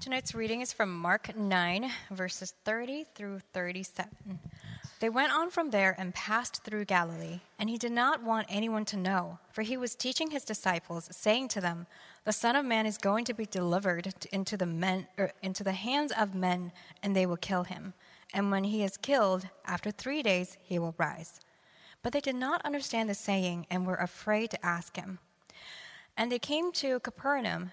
Tonight's reading is from Mark 9, verses 30 through 37. They went on from there and passed through Galilee, and he did not want anyone to know, for he was teaching his disciples, saying to them, "The Son of Man is going to be delivered into the men er, into the hands of men, and they will kill him. And when he is killed, after 3 days he will rise." But they did not understand the saying and were afraid to ask him. And they came to Capernaum,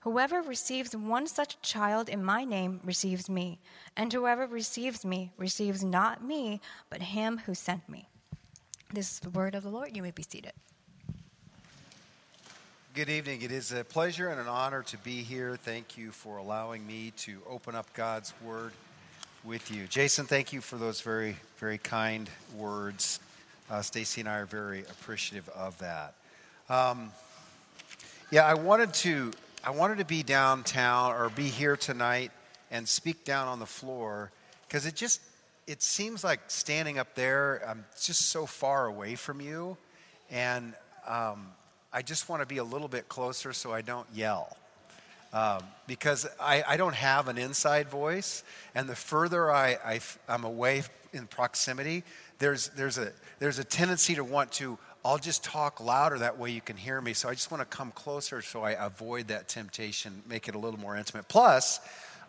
Whoever receives one such child in my name receives me, and whoever receives me receives not me, but him who sent me. This is the word of the Lord. You may be seated. Good evening. It is a pleasure and an honor to be here. Thank you for allowing me to open up God's Word with you. Jason, thank you for those very, very kind words. Uh, Stacy and I are very appreciative of that. Um, yeah, I wanted to, I wanted to be downtown or be here tonight and speak down on the floor because it just, it seems like standing up there, I'm just so far away from you, and um, I just want to be a little bit closer so I don't yell. Um, because I, I, don't have an inside voice, and the further I, I, am away in proximity, there's, there's, a, there's a tendency to want to, I'll just talk louder, that way you can hear me. So I just want to come closer so I avoid that temptation, make it a little more intimate. Plus,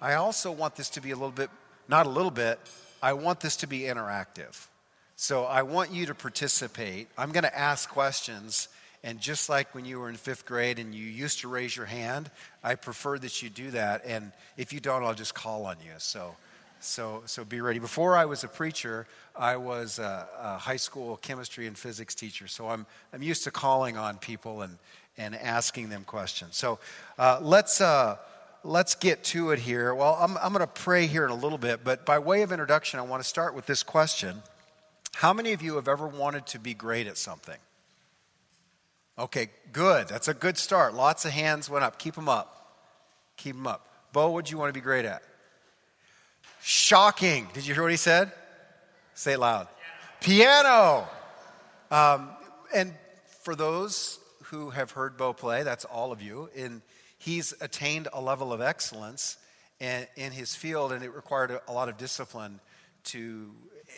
I also want this to be a little bit, not a little bit, I want this to be interactive. So I want you to participate. I'm going to ask questions. And just like when you were in fifth grade and you used to raise your hand, I prefer that you do that. And if you don't, I'll just call on you. So, so, so be ready. Before I was a preacher, I was a, a high school chemistry and physics teacher. So I'm, I'm used to calling on people and, and asking them questions. So uh, let's. Uh, let's get to it here. Well, I'm, I'm going to pray here in a little bit, but by way of introduction, I want to start with this question How many of you have ever wanted to be great at something? Okay, good. That's a good start. Lots of hands went up. Keep them up. Keep them up. Bo, what do you want to be great at? Shocking. Did you hear what he said? Say it loud. Piano. Um, and for those who have heard Bo play, that's all of you. In he's attained a level of excellence in, in his field, and it required a, a lot of discipline to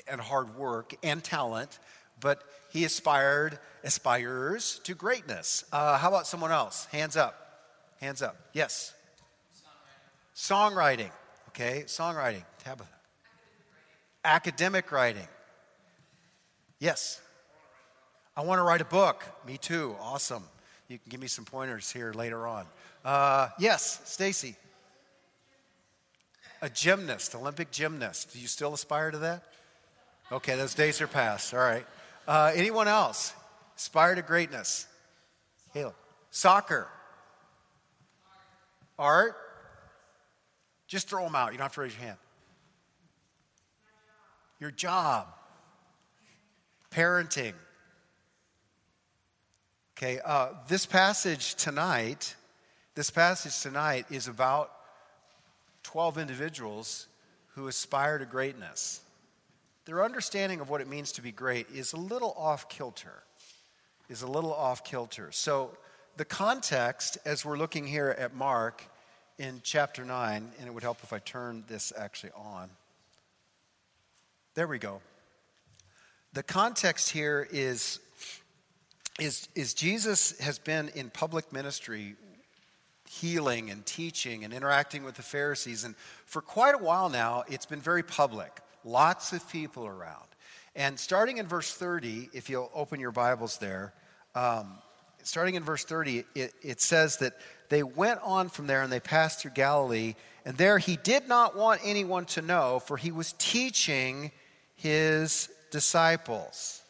and hard work and talent. But he aspired, aspires to greatness. Uh, how about someone else? Hands up. Hands up. Yes. Songwriting. songwriting. Okay, songwriting. Tabitha. Academic writing. Yes. I want to write a book. Me too. Awesome. You can give me some pointers here later on. Uh, yes, Stacy. A gymnast, Olympic gymnast. Do you still aspire to that? Okay, those days are past. All right. Uh, anyone else? Aspire to greatness. Halo. Soccer. Art. Just throw them out. You don't have to raise your hand. Your job. Parenting. Okay, uh, this passage tonight this passage tonight is about 12 individuals who aspire to greatness. Their understanding of what it means to be great is a little off kilter. Is a little off kilter. So, the context, as we're looking here at Mark in chapter 9, and it would help if I turn this actually on. There we go. The context here is, is, is Jesus has been in public ministry healing and teaching and interacting with the Pharisees. And for quite a while now, it's been very public. Lots of people around. And starting in verse 30, if you'll open your Bibles there, um, starting in verse 30, it, it says that they went on from there and they passed through Galilee. And there he did not want anyone to know, for he was teaching his disciples.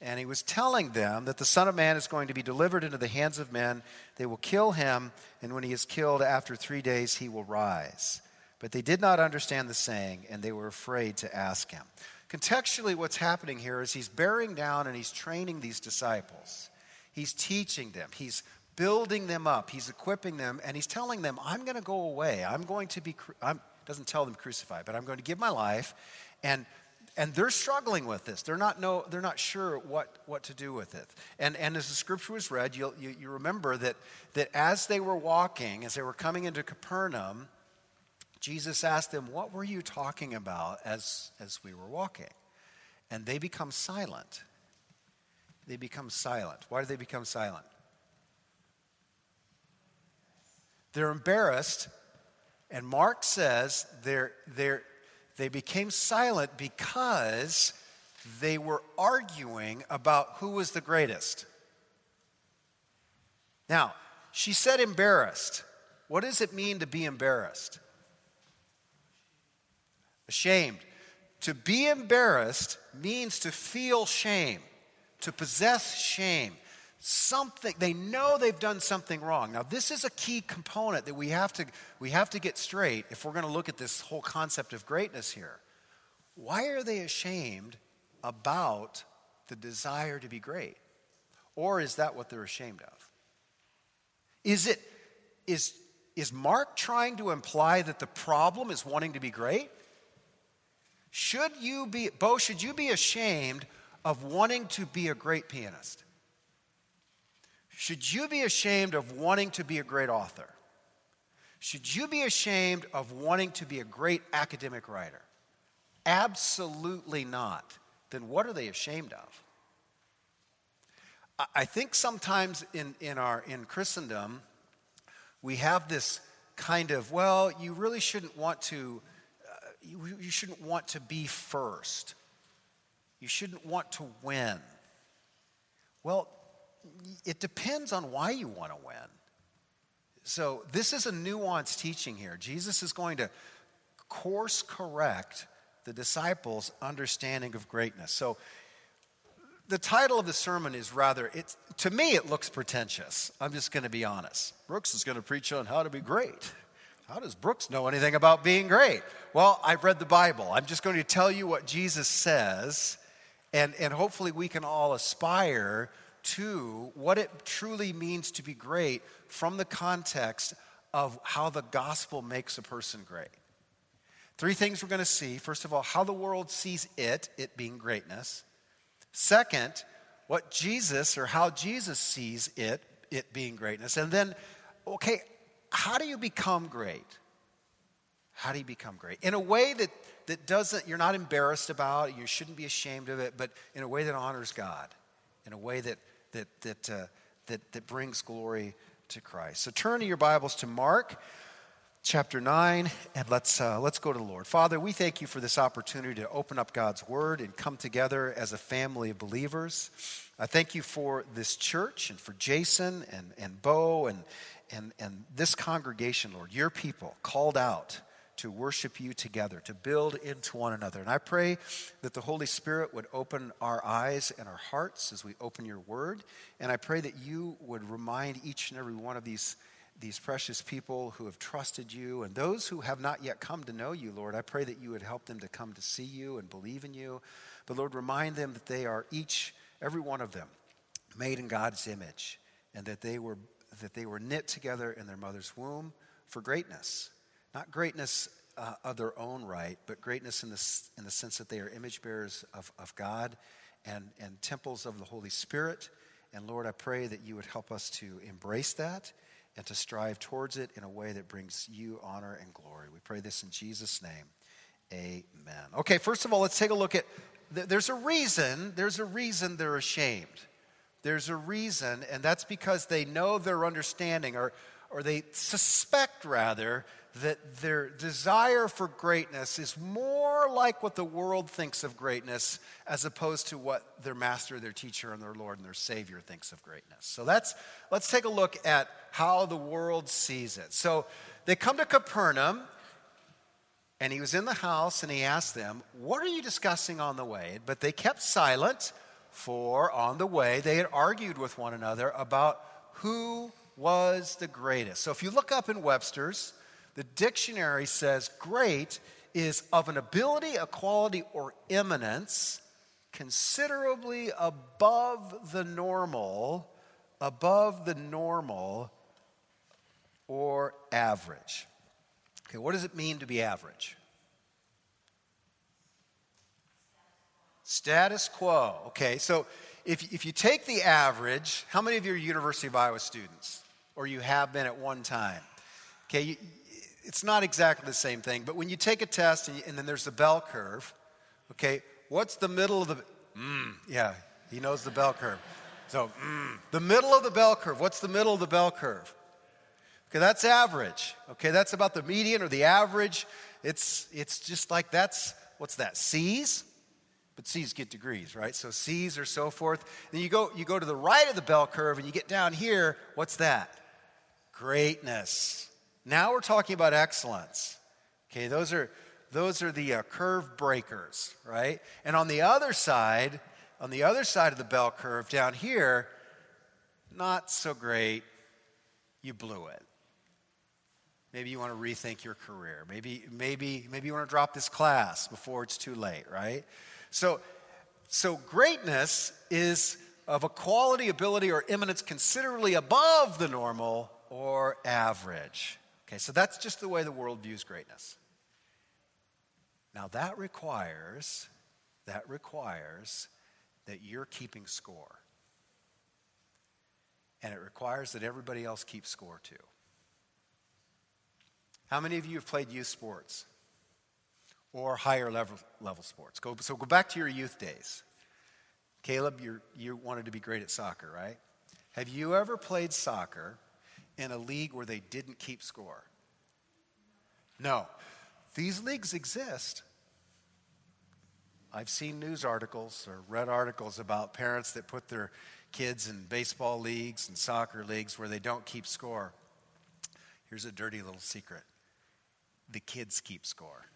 And he was telling them that the Son of Man is going to be delivered into the hands of men. They will kill him, and when he is killed, after three days, he will rise. But they did not understand the saying, and they were afraid to ask him. Contextually, what's happening here is he's bearing down and he's training these disciples. He's teaching them, he's building them up, he's equipping them, and he's telling them, I'm going to go away. I'm going to be, I'm, doesn't tell them crucified, but I'm going to give my life. And and they're struggling with this. They're not, know, they're not sure what, what to do with it. And, and as the scripture was read, you you, remember that, that as they were walking, as they were coming into Capernaum, Jesus asked them, What were you talking about as, as we were walking? And they become silent. They become silent. Why do they become silent? They're embarrassed, and Mark says they're, they're, they became silent because they were arguing about who was the greatest. Now, she said embarrassed. What does it mean to be embarrassed? Ashamed. To be embarrassed means to feel shame, to possess shame. Something, they know they've done something wrong. Now, this is a key component that we have to, we have to get straight if we're going to look at this whole concept of greatness here. Why are they ashamed about the desire to be great? Or is that what they're ashamed of? Is it, is, is Mark trying to imply that the problem is wanting to be great? Should you be, Bo, should you be ashamed of wanting to be a great pianist? Should you be ashamed of wanting to be a great author? Should you be ashamed of wanting to be a great academic writer? Absolutely not. Then what are they ashamed of? I think sometimes in, in, our, in Christendom, we have this kind of, well, you really shouldn't want to uh, you, you shouldn't want to be first. You shouldn't want to win. Well, it depends on why you want to win. So, this is a nuanced teaching here. Jesus is going to course correct the disciples' understanding of greatness. So, the title of the sermon is rather, it's, to me, it looks pretentious. I'm just going to be honest. Brooks is going to preach on how to be great. How does Brooks know anything about being great? Well, I've read the Bible. I'm just going to tell you what Jesus says, and, and hopefully we can all aspire to what it truly means to be great from the context of how the gospel makes a person great. Three things we're going to see. First of all, how the world sees it, it being greatness. Second, what Jesus or how Jesus sees it, it being greatness. And then, okay, how do you become great? How do you become great? In a way that, that doesn't, you're not embarrassed about, you shouldn't be ashamed of it, but in a way that honors God, in a way that, that, that, uh, that, that brings glory to Christ. So turn to your Bibles to Mark chapter 9 and let's, uh, let's go to the Lord. Father, we thank you for this opportunity to open up God's Word and come together as a family of believers. I thank you for this church and for Jason and, and Bo and, and, and this congregation, Lord, your people called out to worship you together, to build into one another. And I pray that the Holy Spirit would open our eyes and our hearts as we open your word. And I pray that you would remind each and every one of these, these precious people who have trusted you and those who have not yet come to know you, Lord. I pray that you would help them to come to see you and believe in you. But Lord, remind them that they are each, every one of them, made in God's image and that they were that they were knit together in their mother's womb for greatness. Not greatness uh, of their own right, but greatness in the, in the sense that they are image bearers of, of God and, and temples of the Holy Spirit. And Lord, I pray that you would help us to embrace that and to strive towards it in a way that brings you honor and glory. We pray this in Jesus' name. Amen. Okay, first of all, let's take a look at there's a reason, there's a reason they're ashamed. There's a reason, and that's because they know their understanding, or, or they suspect rather, that their desire for greatness is more like what the world thinks of greatness as opposed to what their master, their teacher, and their Lord and their Savior thinks of greatness. So that's, let's take a look at how the world sees it. So they come to Capernaum, and he was in the house, and he asked them, What are you discussing on the way? But they kept silent for on the way they had argued with one another about who was the greatest. So if you look up in Webster's, the dictionary says great is of an ability, a quality, or eminence considerably above the normal, above the normal or average. Okay, what does it mean to be average? Status quo. Okay, so if, if you take the average, how many of you are University of Iowa students? Or you have been at one time? Okay, you, it's not exactly the same thing, but when you take a test and, you, and then there's the bell curve, okay, what's the middle of the, mm, yeah, he knows the bell curve. So, mm, the middle of the bell curve, what's the middle of the bell curve? Okay, that's average. Okay, that's about the median or the average. It's, it's just like that's, what's that, C's? But C's get degrees, right? So C's or so forth. Then you go, you go to the right of the bell curve and you get down here. What's that? Greatness. Now we're talking about excellence. Okay, those are, those are the uh, curve breakers, right? And on the other side, on the other side of the bell curve down here, not so great. You blew it. Maybe you want to rethink your career. Maybe, maybe, maybe you want to drop this class before it's too late, right? So, so greatness is of a quality, ability, or eminence considerably above the normal or average. Okay, so that's just the way the world views greatness. Now that requires that requires that you're keeping score. And it requires that everybody else keeps score too. How many of you have played youth sports or higher level, level sports? Go, so go back to your youth days. Caleb, you you wanted to be great at soccer, right? Have you ever played soccer in a league where they didn't keep score? No. These leagues exist. I've seen news articles or read articles about parents that put their kids in baseball leagues and soccer leagues where they don't keep score. Here's a dirty little secret the kids keep score.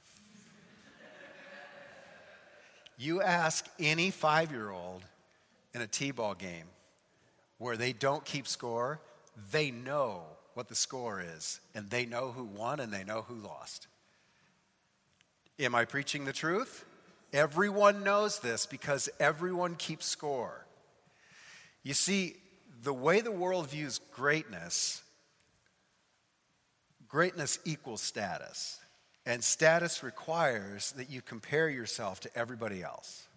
you ask any five year old in a T ball game where they don't keep score, they know what the score is, and they know who won and they know who lost. Am I preaching the truth? Everyone knows this because everyone keeps score. You see, the way the world views greatness Greatness equals status, and status requires that you compare yourself to everybody else.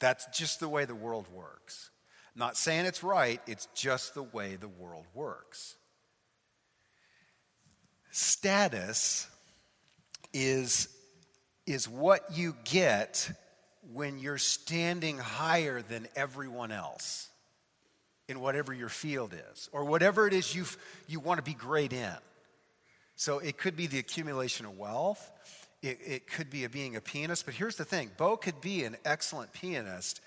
That's just the way the world works. Not saying it's right, it's just the way the world works. Status is, is what you get when you're standing higher than everyone else in whatever your field is, or whatever it is you you want to be great in. So it could be the accumulation of wealth, it, it could be a being a pianist, but here's the thing Bo could be an excellent pianist.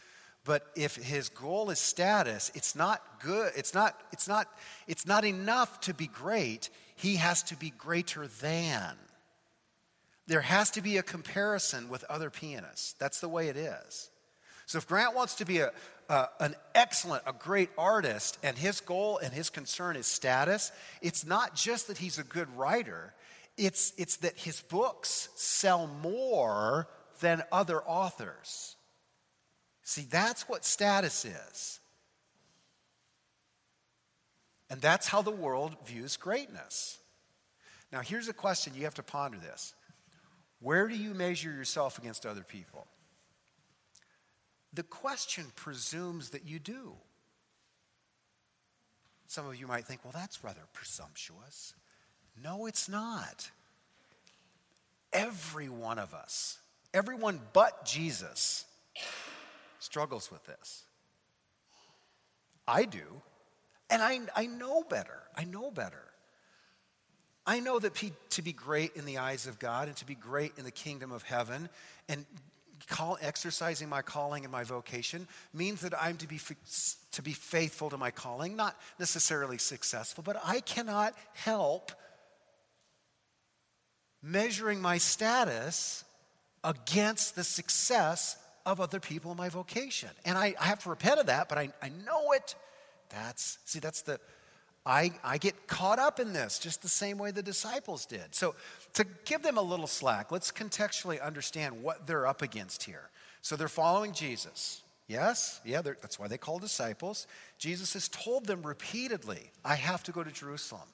But if his goal is status, it's not good. It's not, it's not, it's not enough to be great. He has to be greater than. There has to be a comparison with other pianists. That's the way it is. So if Grant wants to be a, uh, an excellent, a great artist, and his goal and his concern is status, it's not just that he's a good writer, it's, it's that his books sell more than other authors. See, that's what status is. And that's how the world views greatness. Now, here's a question you have to ponder this Where do you measure yourself against other people? The question presumes that you do. Some of you might think, well, that's rather presumptuous. No, it's not. Every one of us, everyone but Jesus, struggles with this. I do. And I, I know better. I know better. I know that to be great in the eyes of God and to be great in the kingdom of heaven and call, exercising my calling and my vocation means that I'm to be, to be faithful to my calling, not necessarily successful, but I cannot help measuring my status against the success of other people in my vocation. And I, I have to repent of that, but I, I know it. That's, see, that's the, I, I get caught up in this just the same way the disciples did. So, to give them a little slack, let's contextually understand what they're up against here. So, they're following Jesus. Yes, yeah, that's why they call disciples. Jesus has told them repeatedly, I have to go to Jerusalem.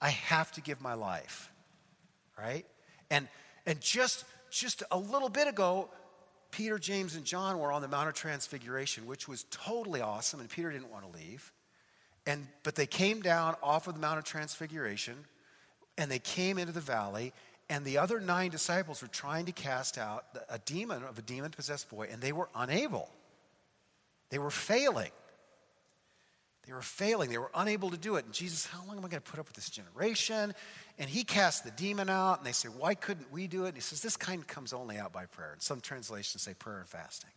I have to give my life. Right? And and just just a little bit ago, Peter, James, and John were on the Mount of Transfiguration, which was totally awesome, and Peter didn't want to leave. And, but they came down off of the Mount of Transfiguration and they came into the valley, and the other nine disciples were trying to cast out a demon of a demon possessed boy, and they were unable. They were failing. They were failing. They were unable to do it. And Jesus, how long am I going to put up with this generation? And he cast the demon out, and they say, Why couldn't we do it? And he says, This kind comes only out by prayer. And some translations say prayer and fasting.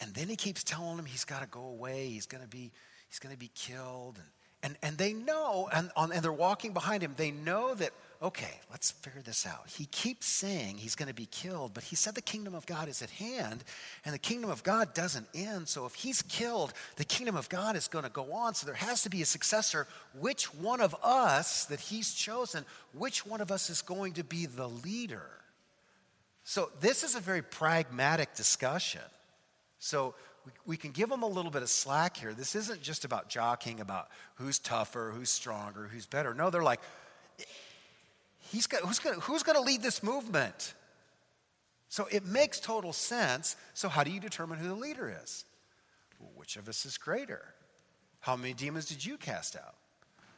And then he keeps telling them he's got to go away. He's going to be, he's going to be killed. And, and, and they know, and, and they're walking behind him. They know that, okay, let's figure this out. He keeps saying he's going to be killed, but he said the kingdom of God is at hand, and the kingdom of God doesn't end. So if he's killed, the kingdom of God is going to go on. So there has to be a successor. Which one of us that he's chosen, which one of us is going to be the leader? So this is a very pragmatic discussion. So we, can give them a little bit of slack here. This isn't just about jockeying about who's tougher, who's stronger, who's better. No, they're like, he's got, who's going who's to lead this movement? So it makes total sense. So, how do you determine who the leader is? Which of us is greater? How many demons did you cast out?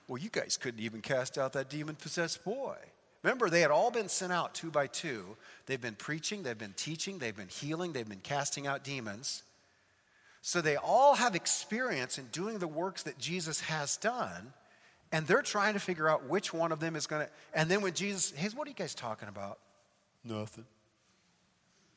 Well, you guys couldn't even cast out that demon possessed boy. Remember, they had all been sent out two by two. They've been preaching, they've been teaching, they've been healing, they've been casting out demons. So they all have experience in doing the works that Jesus has done, and they're trying to figure out which one of them is going to. And then when Jesus, hey, what are you guys talking about? Nothing.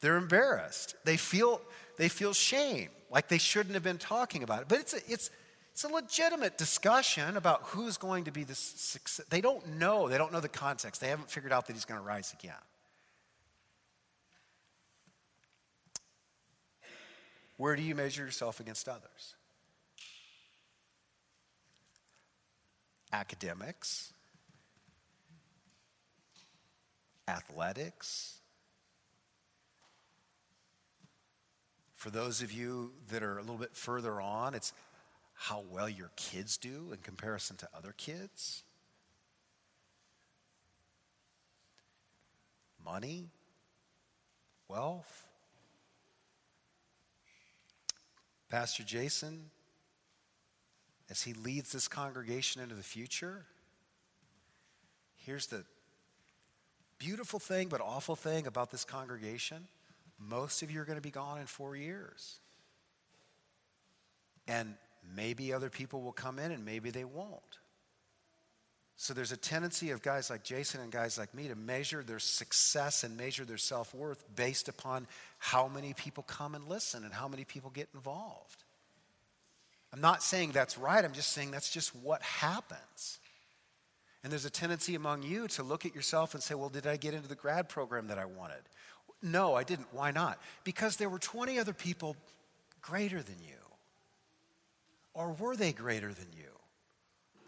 They're embarrassed. They feel they feel shame, like they shouldn't have been talking about it. But it's a, it's it's a legitimate discussion about who's going to be the success. They don't know. They don't know the context. They haven't figured out that he's going to rise again. Where do you measure yourself against others? Academics, athletics. For those of you that are a little bit further on, it's how well your kids do in comparison to other kids? Money? Wealth? Pastor Jason, as he leads this congregation into the future, here's the beautiful thing but awful thing about this congregation most of you are going to be gone in four years. And Maybe other people will come in and maybe they won't. So there's a tendency of guys like Jason and guys like me to measure their success and measure their self worth based upon how many people come and listen and how many people get involved. I'm not saying that's right, I'm just saying that's just what happens. And there's a tendency among you to look at yourself and say, well, did I get into the grad program that I wanted? No, I didn't. Why not? Because there were 20 other people greater than you. Or were they greater than you?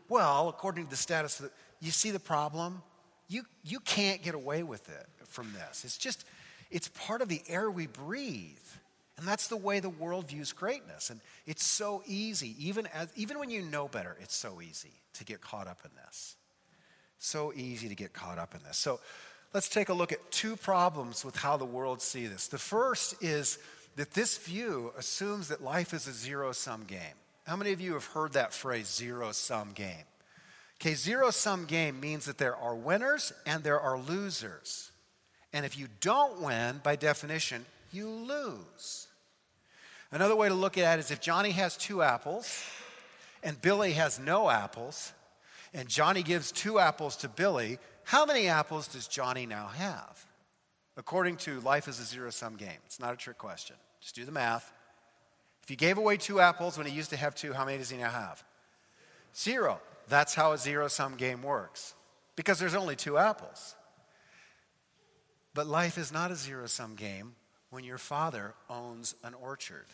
Well, according to the status, the, you see the problem? You, you can't get away with it from this. It's just, it's part of the air we breathe. And that's the way the world views greatness. And it's so easy, even, as, even when you know better, it's so easy to get caught up in this. So easy to get caught up in this. So let's take a look at two problems with how the world sees this. The first is that this view assumes that life is a zero sum game. How many of you have heard that phrase, zero sum game? Okay, zero sum game means that there are winners and there are losers. And if you don't win, by definition, you lose. Another way to look at it is if Johnny has two apples and Billy has no apples, and Johnny gives two apples to Billy, how many apples does Johnny now have? According to Life is a Zero Sum Game. It's not a trick question. Just do the math. If you gave away two apples when he used to have two, how many does he now have? Zero. That's how a zero sum game works because there's only two apples. But life is not a zero sum game when your father owns an orchard.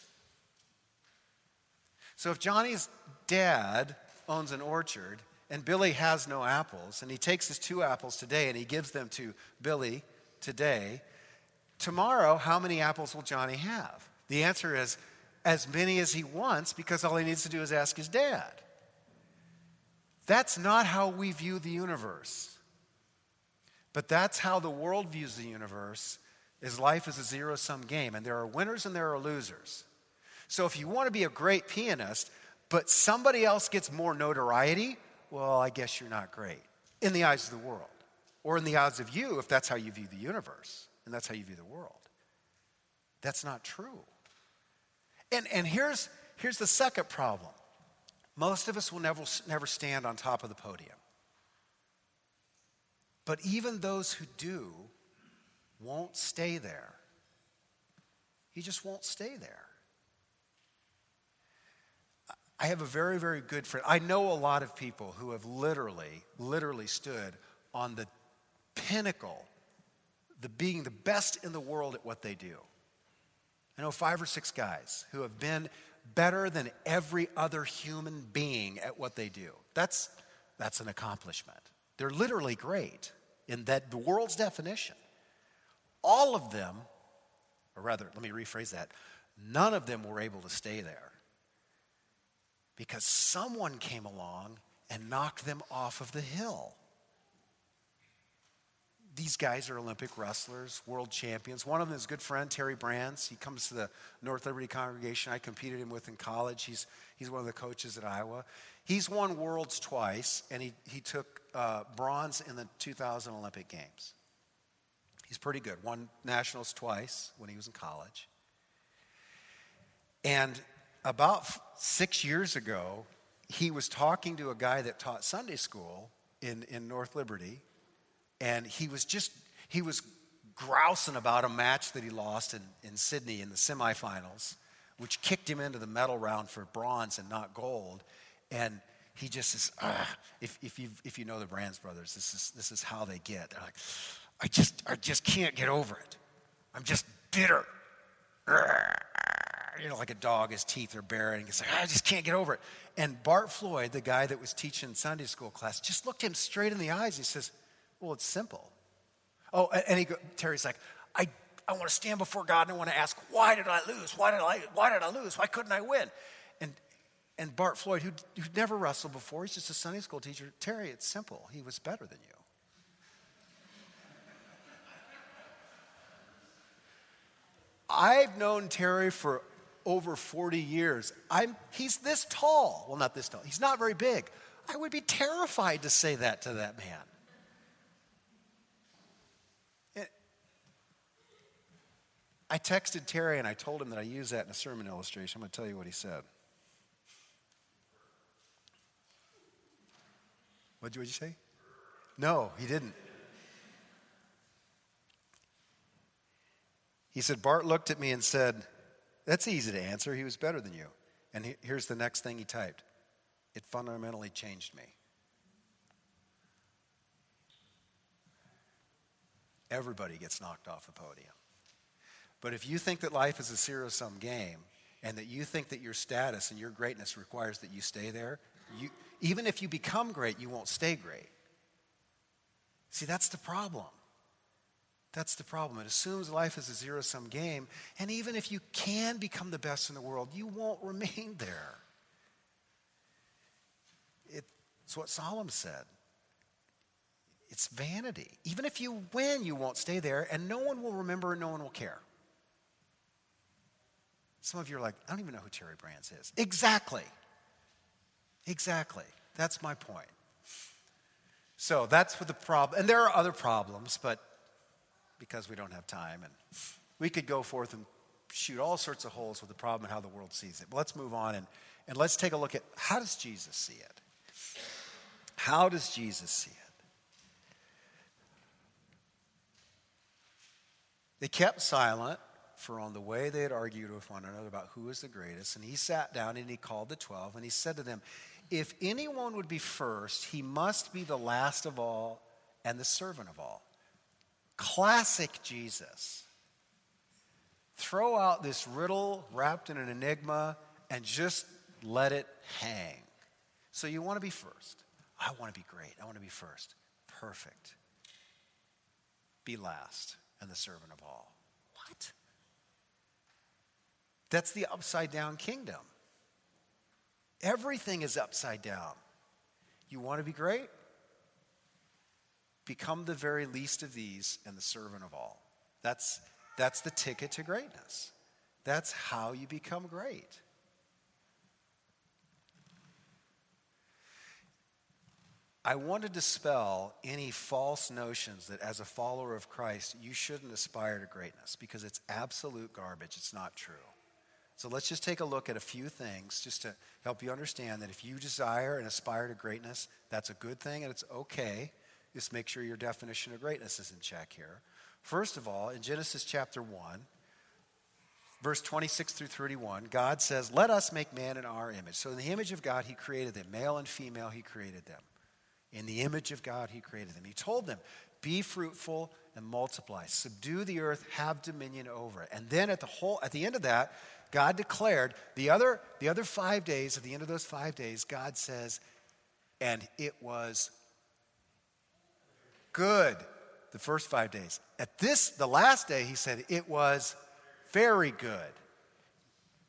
So if Johnny's dad owns an orchard and Billy has no apples, and he takes his two apples today and he gives them to Billy today, tomorrow, how many apples will Johnny have? The answer is as many as he wants because all he needs to do is ask his dad. That's not how we view the universe. But that's how the world views the universe is life is a zero sum game and there are winners and there are losers. So if you want to be a great pianist but somebody else gets more notoriety, well, I guess you're not great in the eyes of the world or in the eyes of you if that's how you view the universe and that's how you view the world. That's not true. And, and here's, here's the second problem most of us will never, never stand on top of the podium. But even those who do won't stay there. He just won't stay there. I have a very, very good friend. I know a lot of people who have literally, literally stood on the pinnacle, the being the best in the world at what they do. I know five or six guys who have been better than every other human being at what they do. That's, that's an accomplishment. They're literally great in that the world's definition. All of them, or rather, let me rephrase that, none of them were able to stay there because someone came along and knocked them off of the hill these guys are Olympic wrestlers, world champions. One of them is a good friend, Terry Brands. He comes to the North Liberty congregation. I competed him with in college. He's, he's one of the coaches at Iowa. He's won worlds twice, and he, he took uh, bronze in the 2000 Olympic Games. He's pretty good. Won nationals twice when he was in college. And about six years ago, he was talking to a guy that taught Sunday school in, in North Liberty and he was just, he was grousing about a match that he lost in, in Sydney in the semifinals, which kicked him into the medal round for bronze and not gold. And he just says, if, if, you if you know the Brands brothers, this is, this is how they get. They're like, I just, I just can't get over it. I'm just bitter. You know, like a dog, his teeth are bare, and he's like, I just can't get over it. And Bart Floyd, the guy that was teaching Sunday school class, just looked him straight in the eyes. He says, well, it's simple. Oh, and he go, Terry's like, I, I want to stand before God and I want to ask, why did I lose? Why did I, why did I lose? Why couldn't I win? And, and Bart Floyd, who who'd never wrestled before, he's just a Sunday school teacher. Terry, it's simple. He was better than you. I've known Terry for over 40 years. I'm, he's this tall. Well, not this tall. He's not very big. I would be terrified to say that to that man. I texted Terry and I told him that I use that in a sermon illustration. I'm going to tell you what he said. What did you say? No, he didn't. He said, Bart looked at me and said, That's easy to answer. He was better than you. And here's the next thing he typed it fundamentally changed me. Everybody gets knocked off the podium. But if you think that life is a zero sum game and that you think that your status and your greatness requires that you stay there, you, even if you become great, you won't stay great. See, that's the problem. That's the problem. It assumes life is a zero sum game, and even if you can become the best in the world, you won't remain there. It's what Solomon said. It's vanity. Even if you win, you won't stay there, and no one will remember and no one will care. Some of you are like, I don't even know who Terry Brands is. Exactly. Exactly. That's my point. So that's what the problem, and there are other problems, but because we don't have time, and we could go forth and shoot all sorts of holes with the problem and how the world sees it. But let's move on and, and let's take a look at how does Jesus see it? How does Jesus see it? They kept silent for on the way they had argued with one another about who was the greatest. And he sat down and he called the twelve and he said to them, If anyone would be first, he must be the last of all and the servant of all. Classic Jesus. Throw out this riddle wrapped in an enigma and just let it hang. So you want to be first. I want to be great. I want to be first. Perfect. Be last and the servant of all. What? That's the upside down kingdom. Everything is upside down. You want to be great? Become the very least of these and the servant of all. That's, that's the ticket to greatness. That's how you become great. I want to dispel any false notions that as a follower of Christ, you shouldn't aspire to greatness because it's absolute garbage. It's not true. So let's just take a look at a few things just to help you understand that if you desire and aspire to greatness, that's a good thing and it's okay. Just make sure your definition of greatness is in check here. First of all, in Genesis chapter 1, verse 26 through 31, God says, Let us make man in our image. So, in the image of God, He created them. Male and female, He created them. In the image of God, He created them. He told them, Be fruitful and multiply, subdue the earth, have dominion over it. And then at the whole, at the end of that, God declared the other, the other five days, at the end of those five days, God says, and it was good the first five days. At this, the last day, he said, it was very good.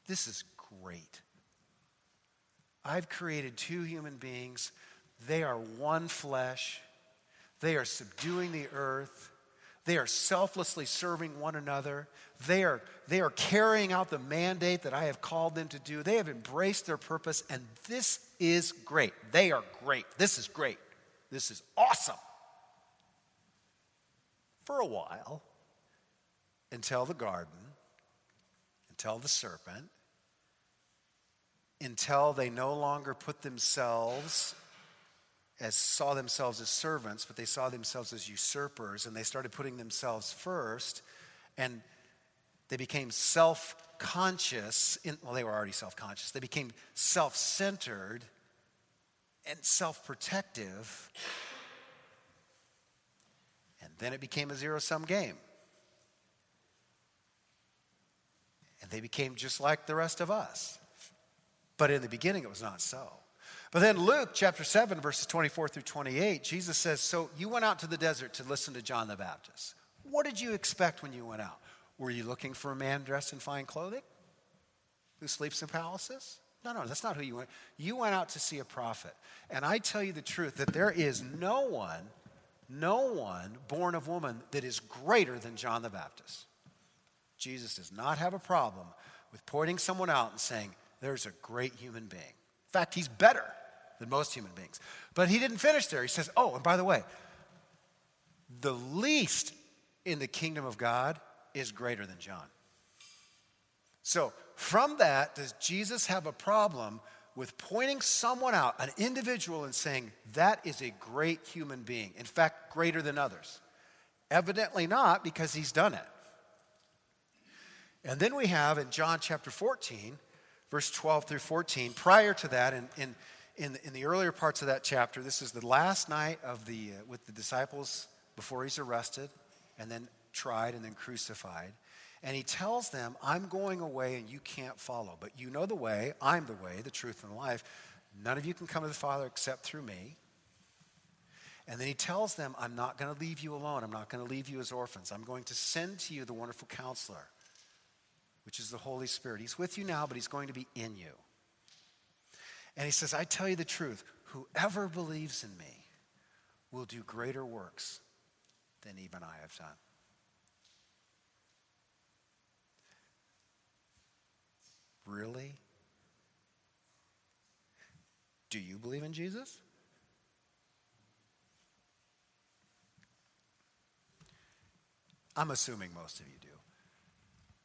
This is great. I've created two human beings. They are one flesh. They are subduing the earth. They are selflessly serving one another. They are, they are carrying out the mandate that I have called them to do. They have embraced their purpose, and this is great. They are great. This is great. This is awesome. For a while, until the garden, until the serpent, until they no longer put themselves as saw themselves as servants, but they saw themselves as usurpers, and they started putting themselves first, and they became self conscious. Well, they were already self conscious. They became self centered and self protective. Then it became a zero sum game. And they became just like the rest of us. But in the beginning, it was not so. But then Luke chapter 7, verses 24 through 28, Jesus says, So you went out to the desert to listen to John the Baptist. What did you expect when you went out? Were you looking for a man dressed in fine clothing who sleeps in palaces? No, no, that's not who you went. You went out to see a prophet. And I tell you the truth that there is no one, no one born of woman that is greater than John the Baptist. Jesus does not have a problem with pointing someone out and saying, There's a great human being. In fact, he's better than most human beings. But he didn't finish there. He says, Oh, and by the way, the least in the kingdom of God is greater than John. So, from that, does Jesus have a problem with pointing someone out, an individual, and saying, that is a great human being? In fact, greater than others? Evidently not, because he's done it. And then we have in John chapter 14, verse 12 through 14, prior to that, in, in, in, in the earlier parts of that chapter, this is the last night of the, uh, with the disciples before he's arrested and then tried and then crucified. And he tells them, I'm going away and you can't follow, but you know the way. I'm the way, the truth, and the life. None of you can come to the Father except through me. And then he tells them, I'm not going to leave you alone. I'm not going to leave you as orphans. I'm going to send to you the wonderful counselor, which is the Holy Spirit. He's with you now, but he's going to be in you. And he says, I tell you the truth whoever believes in me will do greater works than even I have done. Really? Do you believe in Jesus? I'm assuming most of you do.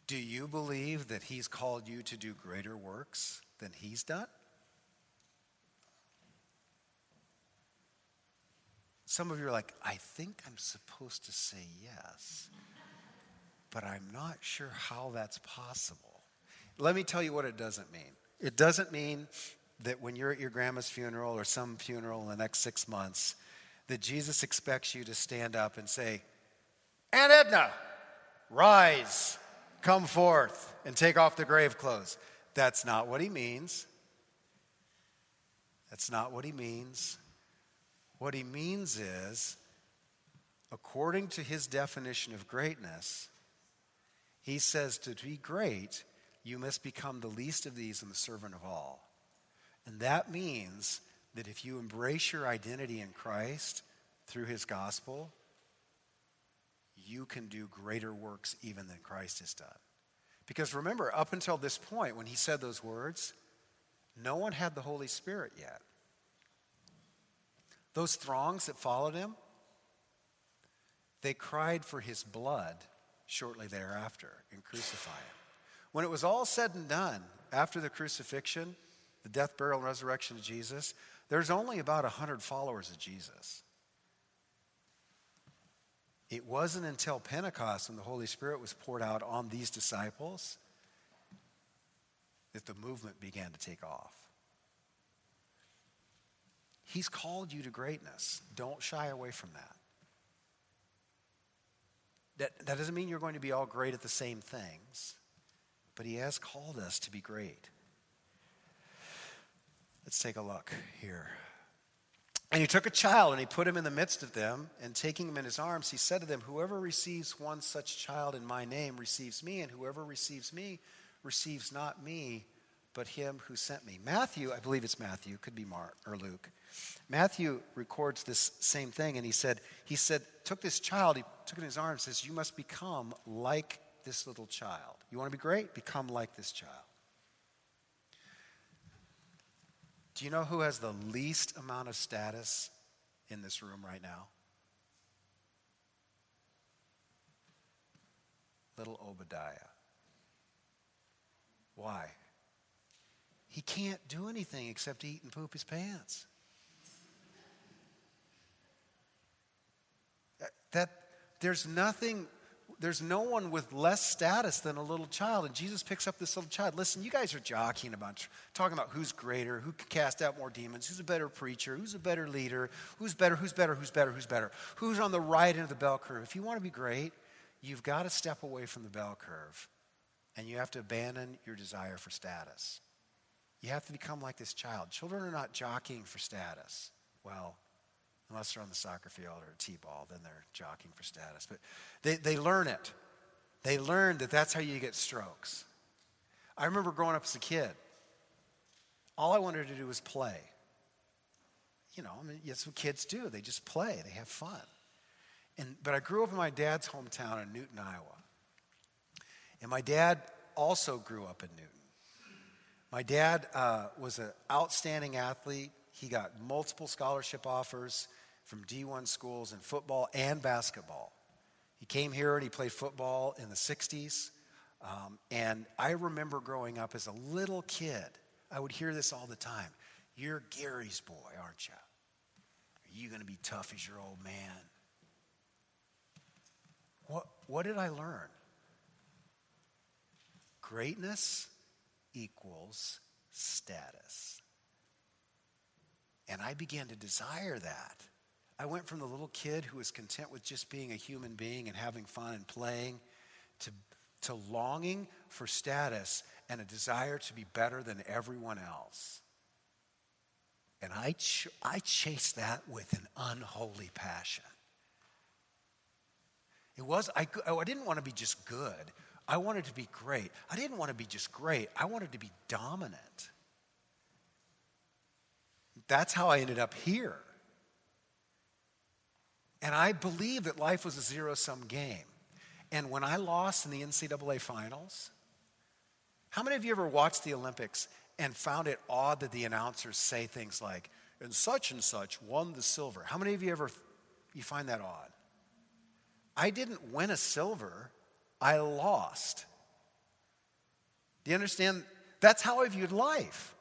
Do you believe that He's called you to do greater works than He's done? Some of you are like, I think I'm supposed to say yes, but I'm not sure how that's possible. Let me tell you what it doesn't mean. It doesn't mean that when you're at your grandma's funeral or some funeral in the next six months, that Jesus expects you to stand up and say, Aunt Edna, rise, come forth, and take off the grave clothes. That's not what he means. That's not what he means. What he means is, according to his definition of greatness, he says to be great, you must become the least of these and the servant of all. And that means that if you embrace your identity in Christ through his gospel, you can do greater works even than Christ has done. Because remember, up until this point, when he said those words, no one had the Holy Spirit yet. Those throngs that followed him, they cried for his blood shortly thereafter and crucifying him. When it was all said and done, after the crucifixion, the death, burial, and resurrection of Jesus, there's only about 100 followers of Jesus. It wasn't until Pentecost, when the Holy Spirit was poured out on these disciples, that the movement began to take off. He's called you to greatness. Don't shy away from that. That, that doesn't mean you're going to be all great at the same things, but He has called us to be great. Let's take a look here. And he took a child and he put him in the midst of them, and taking him in his arms, he said to them, Whoever receives one such child in my name receives me, and whoever receives me receives not me, but him who sent me. Matthew, I believe it's Matthew, could be Mark or Luke. Matthew records this same thing, and he said, he said, took this child, he took it in his arms, says, You must become like this little child. You want to be great? Become like this child. Do you know who has the least amount of status in this room right now? Little Obadiah. Why? He can't do anything except eat and poop his pants. That there's nothing there's no one with less status than a little child. And Jesus picks up this little child. Listen, you guys are jockeying about, talking about who's greater, who can cast out more demons, who's a better preacher, who's a better leader, who's better, who's better, who's better, who's better, who's on the right end of the bell curve. If you want to be great, you've got to step away from the bell curve and you have to abandon your desire for status. You have to become like this child. Children are not jockeying for status. Well, unless they're on the soccer field or a t-ball then they're jockeying for status. But they, they learn it. They learn that that's how you get strokes. I remember growing up as a kid all i wanted to do was play. You know I mean, that's what kids do. They just play. They have fun. And, but i grew up in my dad's hometown in newton iowa. And my dad also grew up in newton. My dad uh, was an outstanding athlete. He got multiple scholarship offers from D1 schools in football and basketball. He came here and he played football in the 60s. Um, and I remember growing up as a little kid, I would hear this all the time You're Gary's boy, aren't you? Are you going to be tough as your old man? What, what did I learn? Greatness equals status. And I began to desire that. I went from the little kid who was content with just being a human being and having fun and playing to, to longing for status and a desire to be better than everyone else. And I, ch- I chased that with an unholy passion. It was, I, oh, I didn't want to be just good. I wanted to be great. I didn't want to be just great. I wanted to be dominant. That's how I ended up here. And I believe that life was a zero sum game. And when I lost in the NCAA finals, how many of you ever watched the Olympics and found it odd that the announcers say things like, and such and such won the silver? How many of you ever you find that odd? I didn't win a silver, I lost. Do you understand? That's how I viewed life.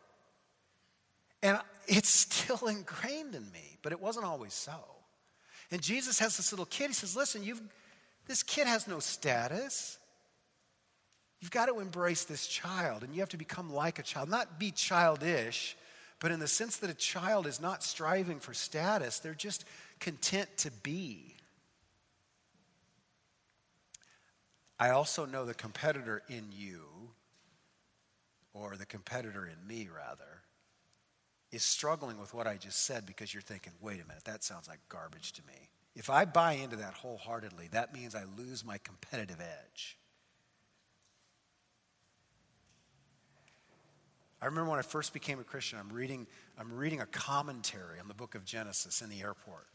And it's still ingrained in me, but it wasn't always so. And Jesus has this little kid. He says, Listen, you've, this kid has no status. You've got to embrace this child, and you have to become like a child. Not be childish, but in the sense that a child is not striving for status, they're just content to be. I also know the competitor in you, or the competitor in me, rather, is struggling with what I just said because you're thinking, wait a minute, that sounds like garbage to me. If I buy into that wholeheartedly, that means I lose my competitive edge. I remember when I first became a Christian, I'm reading, I'm reading a commentary on the book of Genesis in the airport,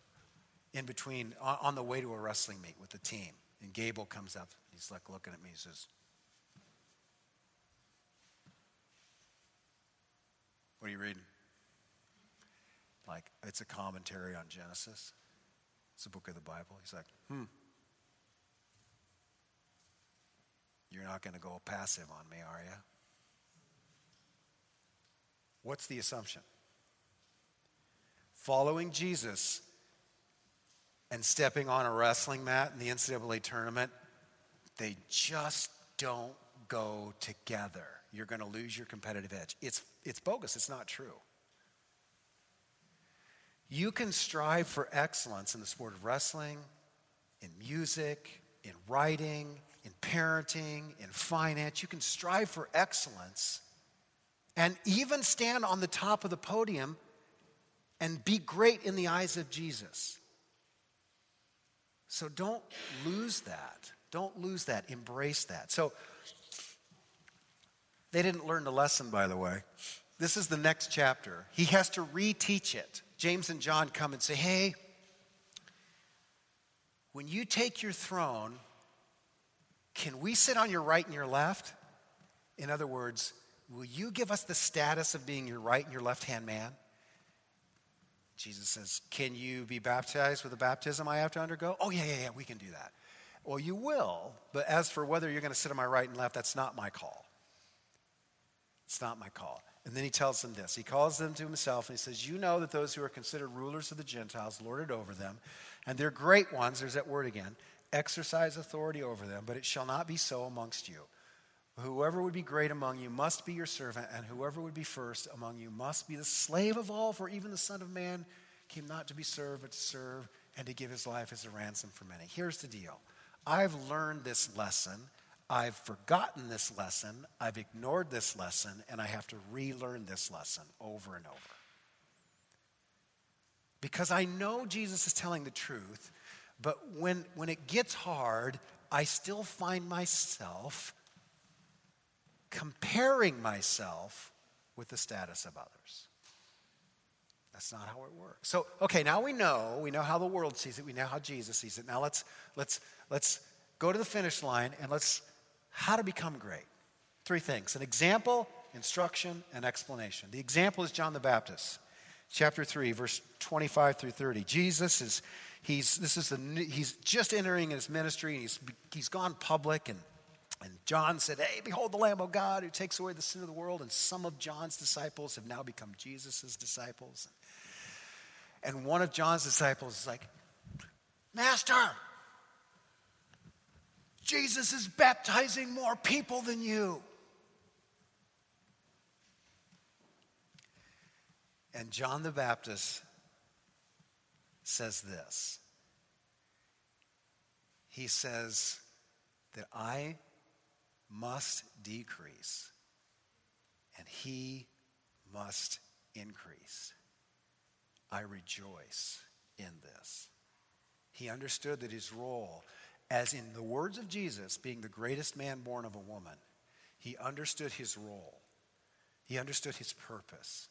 in between, on, on the way to a wrestling meet with the team. And Gable comes up, he's like looking at me, he says, What are you reading? Like, it's a commentary on Genesis. It's a book of the Bible. He's like, hmm. You're not going to go passive on me, are you? What's the assumption? Following Jesus and stepping on a wrestling mat in the NCAA tournament, they just don't go together. You're going to lose your competitive edge. It's, it's bogus, it's not true. You can strive for excellence in the sport of wrestling, in music, in writing, in parenting, in finance. You can strive for excellence and even stand on the top of the podium and be great in the eyes of Jesus. So don't lose that. Don't lose that. Embrace that. So they didn't learn the lesson, by the way. This is the next chapter. He has to reteach it. James and John come and say, Hey, when you take your throne, can we sit on your right and your left? In other words, will you give us the status of being your right and your left hand man? Jesus says, Can you be baptized with the baptism I have to undergo? Oh, yeah, yeah, yeah, we can do that. Well, you will, but as for whether you're going to sit on my right and left, that's not my call. It's not my call. And then he tells them this. He calls them to himself and he says, You know that those who are considered rulers of the Gentiles lord it over them, and they're great ones, there's that word again, exercise authority over them, but it shall not be so amongst you. Whoever would be great among you must be your servant, and whoever would be first among you must be the slave of all, for even the Son of Man came not to be served, but to serve and to give his life as a ransom for many. Here's the deal I've learned this lesson I've forgotten this lesson, I've ignored this lesson, and I have to relearn this lesson over and over. Because I know Jesus is telling the truth, but when, when it gets hard, I still find myself comparing myself with the status of others. That's not how it works. So, okay, now we know, we know how the world sees it, we know how Jesus sees it. Now let's let's let's go to the finish line and let's how to become great. Three things an example, instruction, and explanation. The example is John the Baptist, chapter 3, verse 25 through 30. Jesus is, he's, this is the, he's just entering his ministry, and he's, he's gone public, and, and John said, Hey, behold the Lamb of God who takes away the sin of the world. And some of John's disciples have now become Jesus' disciples. And one of John's disciples is like, Master, Jesus is baptizing more people than you. And John the Baptist says this He says that I must decrease and he must increase. I rejoice in this. He understood that his role as in the words of Jesus, being the greatest man born of a woman, he understood his role. He understood his purpose.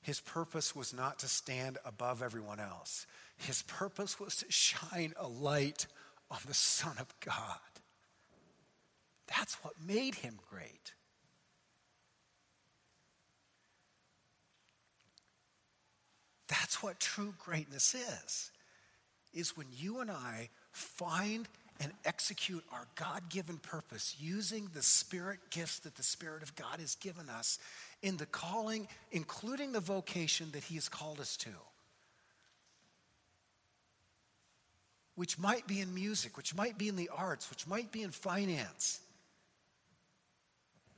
His purpose was not to stand above everyone else. His purpose was to shine a light on the Son of God. That's what made him great. That's what true greatness is. Is when you and I find and execute our God given purpose using the spirit gifts that the Spirit of God has given us in the calling, including the vocation that He has called us to. Which might be in music, which might be in the arts, which might be in finance,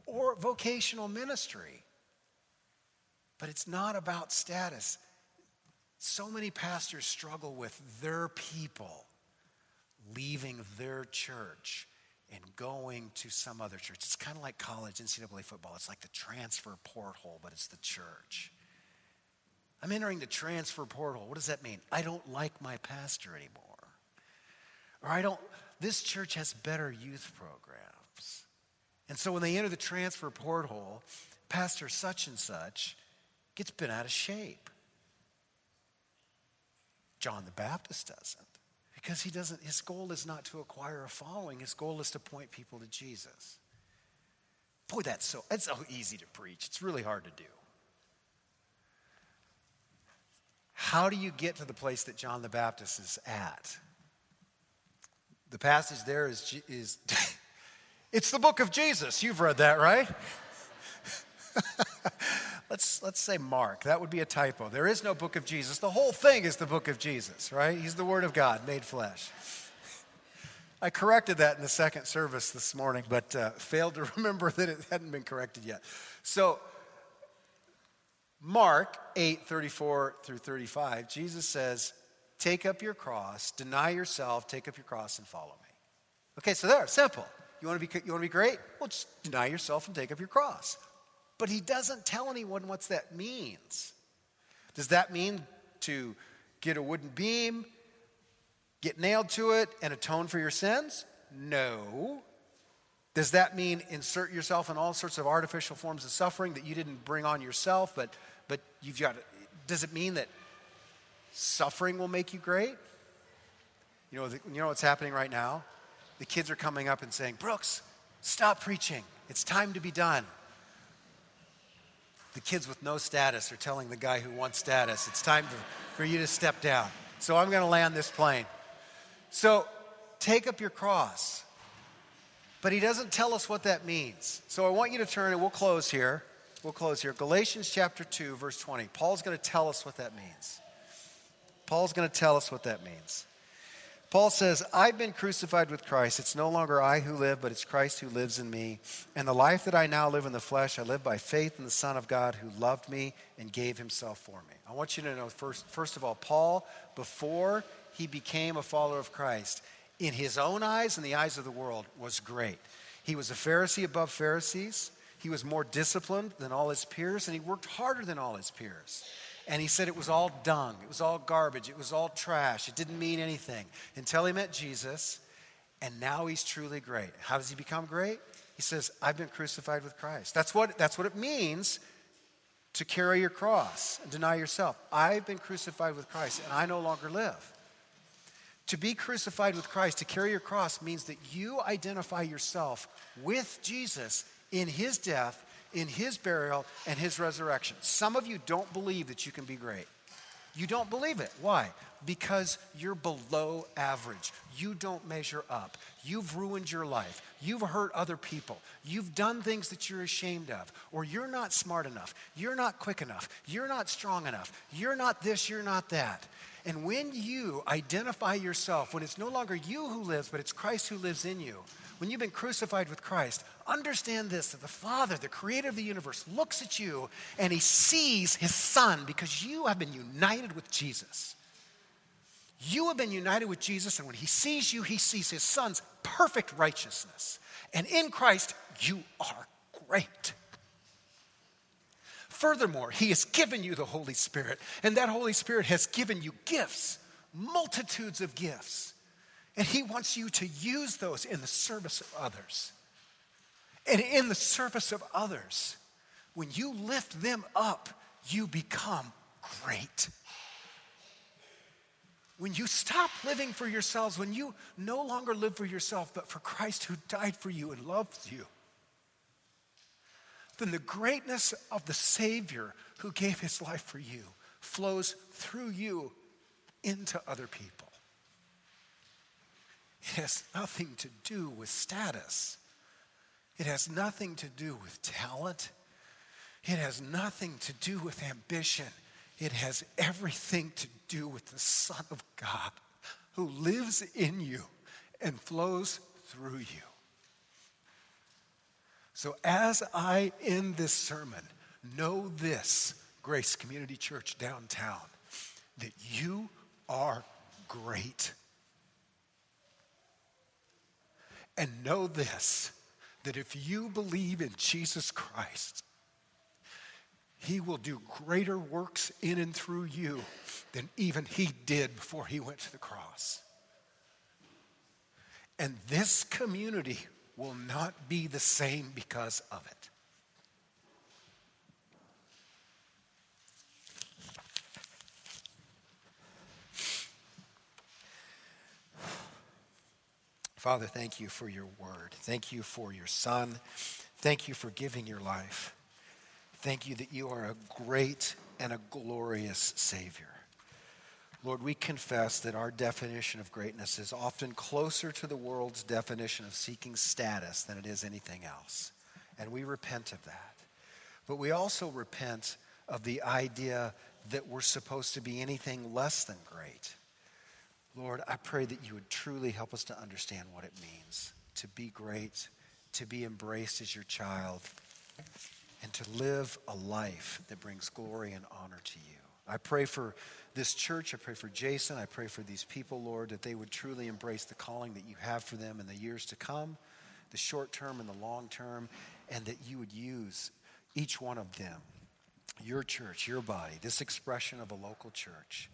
or vocational ministry. But it's not about status. So many pastors struggle with their people leaving their church and going to some other church. It's kind of like college NCAA football. It's like the transfer portal, but it's the church. I'm entering the transfer portal. What does that mean? I don't like my pastor anymore. Or I don't, this church has better youth programs. And so when they enter the transfer portal, Pastor such and such gets bent out of shape. John the Baptist doesn't. Because he doesn't, his goal is not to acquire a following, his goal is to point people to Jesus. Boy, that's so, it's so easy to preach. It's really hard to do. How do you get to the place that John the Baptist is at? The passage there is, is it's the book of Jesus. You've read that, right? let's, let's say Mark. That would be a typo. There is no book of Jesus. The whole thing is the book of Jesus, right? He's the Word of God made flesh. I corrected that in the second service this morning, but uh, failed to remember that it hadn't been corrected yet. So, Mark 8 34 through 35, Jesus says, Take up your cross, deny yourself, take up your cross, and follow me. Okay, so there, simple. You want to be, you want to be great? Well, just deny yourself and take up your cross. But he doesn't tell anyone what that means. Does that mean to get a wooden beam, get nailed to it, and atone for your sins? No. Does that mean insert yourself in all sorts of artificial forms of suffering that you didn't bring on yourself, but, but you've got Does it mean that suffering will make you great? You know, the, you know what's happening right now? The kids are coming up and saying, Brooks, stop preaching. It's time to be done. The kids with no status are telling the guy who wants status, it's time to, for you to step down. So I'm going to land this plane. So take up your cross. But he doesn't tell us what that means. So I want you to turn and we'll close here. We'll close here. Galatians chapter 2, verse 20. Paul's going to tell us what that means. Paul's going to tell us what that means. Paul says, I've been crucified with Christ. It's no longer I who live, but it's Christ who lives in me. And the life that I now live in the flesh, I live by faith in the Son of God who loved me and gave himself for me. I want you to know, first, first of all, Paul, before he became a follower of Christ, in his own eyes and the eyes of the world, was great. He was a Pharisee above Pharisees. He was more disciplined than all his peers, and he worked harder than all his peers. And he said it was all dung, it was all garbage, it was all trash, it didn't mean anything until he met Jesus. And now he's truly great. How does he become great? He says, I've been crucified with Christ. That's what, that's what it means to carry your cross and deny yourself. I've been crucified with Christ and I no longer live. To be crucified with Christ, to carry your cross, means that you identify yourself with Jesus in his death in his burial and his resurrection. Some of you don't believe that you can be great. You don't believe it. Why? Because you're below average. You don't measure up. You've ruined your life. You've hurt other people. You've done things that you're ashamed of. Or you're not smart enough. You're not quick enough. You're not strong enough. You're not this, you're not that. And when you identify yourself, when it's no longer you who lives, but it's Christ who lives in you, when you've been crucified with Christ, understand this that the Father, the creator of the universe, looks at you and he sees his Son because you have been united with Jesus. You have been united with Jesus, and when he sees you, he sees his Son's perfect righteousness. And in Christ, you are great. Furthermore, He has given you the Holy Spirit, and that Holy Spirit has given you gifts, multitudes of gifts. And He wants you to use those in the service of others. And in the service of others, when you lift them up, you become great. When you stop living for yourselves, when you no longer live for yourself, but for Christ who died for you and loves you, then the greatness of the Savior who gave his life for you flows through you into other people. It has nothing to do with status. It has nothing to do with talent. It has nothing to do with ambition. It has everything to do with the Son of God who lives in you and flows through you. So, as I end this sermon, know this, Grace Community Church downtown, that you are great. And know this that if you believe in Jesus Christ, he will do greater works in and through you than even he did before he went to the cross. And this community will not be the same because of it. Father, thank you for your word. Thank you for your son. Thank you for giving your life. Thank you that you are a great and a glorious Savior. Lord, we confess that our definition of greatness is often closer to the world's definition of seeking status than it is anything else. And we repent of that. But we also repent of the idea that we're supposed to be anything less than great. Lord, I pray that you would truly help us to understand what it means to be great, to be embraced as your child, and to live a life that brings glory and honor to you. I pray for this church. I pray for Jason. I pray for these people, Lord, that they would truly embrace the calling that you have for them in the years to come, the short term and the long term, and that you would use each one of them, your church, your body, this expression of a local church,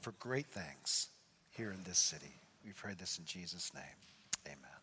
for great things here in this city. We pray this in Jesus' name. Amen.